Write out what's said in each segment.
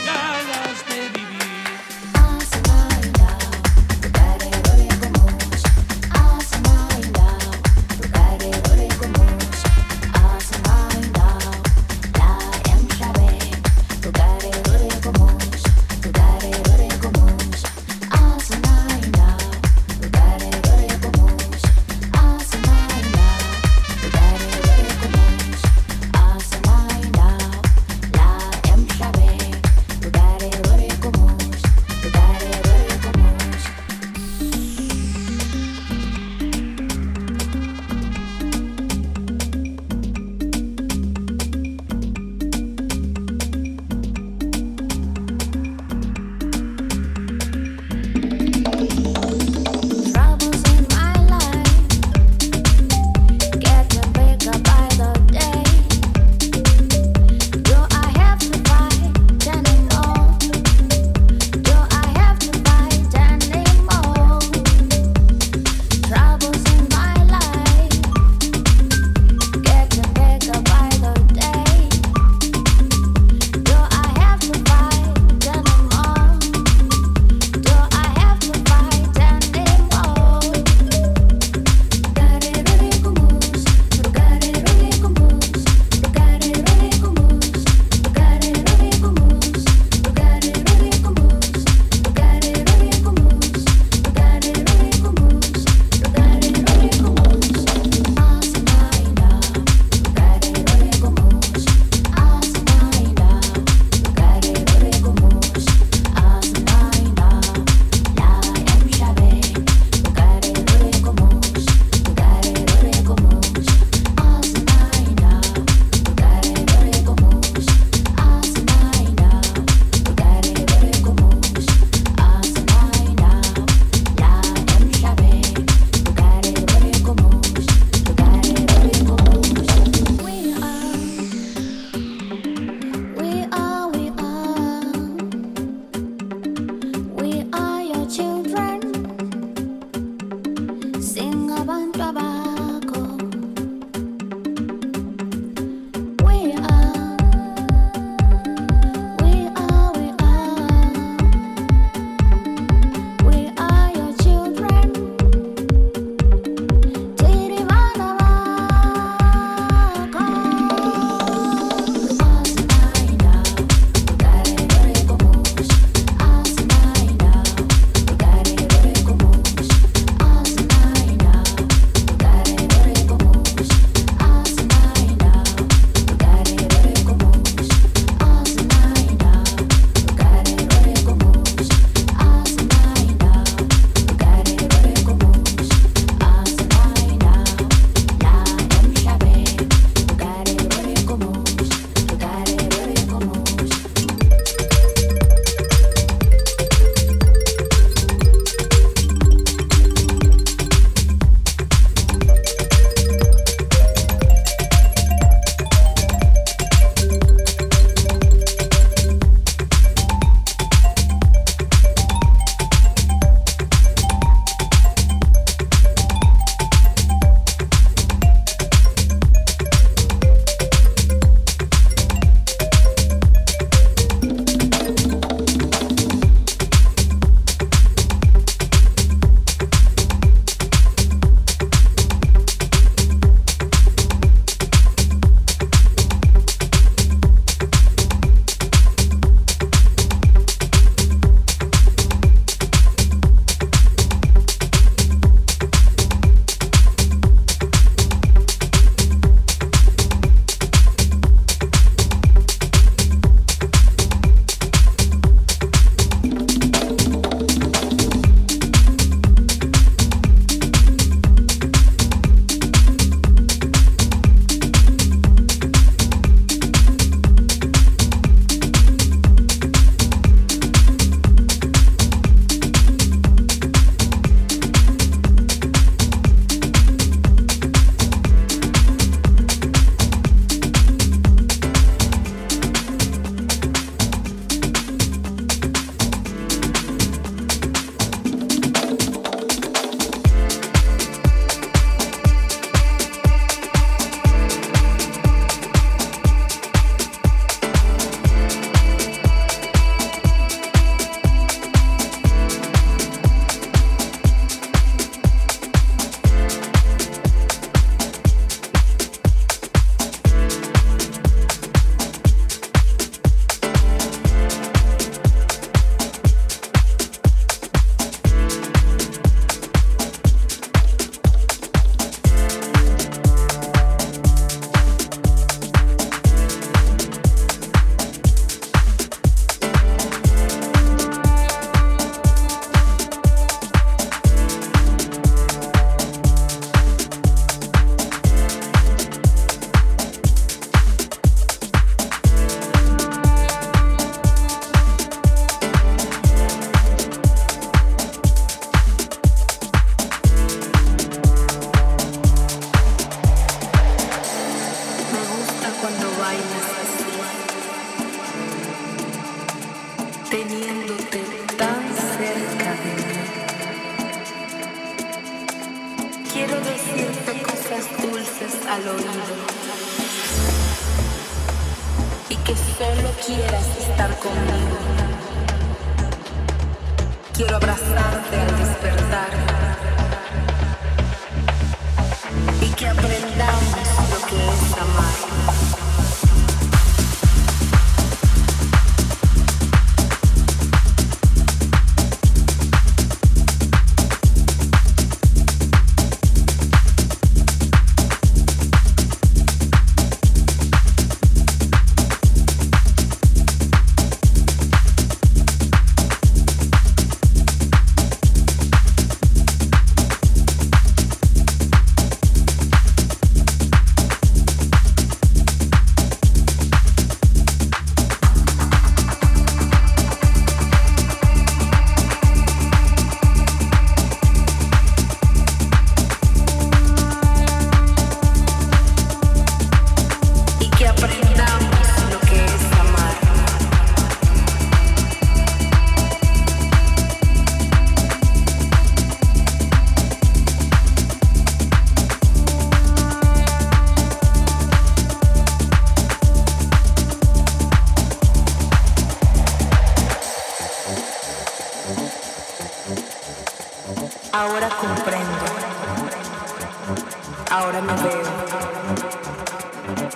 down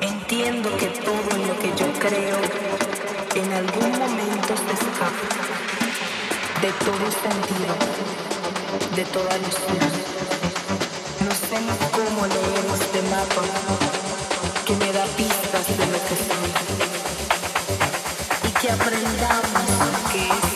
Entiendo que todo en lo que yo creo en algún momento se escapa de todo sentido, de toda luz. No sé ni cómo leer este mapa que me da pistas de lo que soy y que aprendamos que es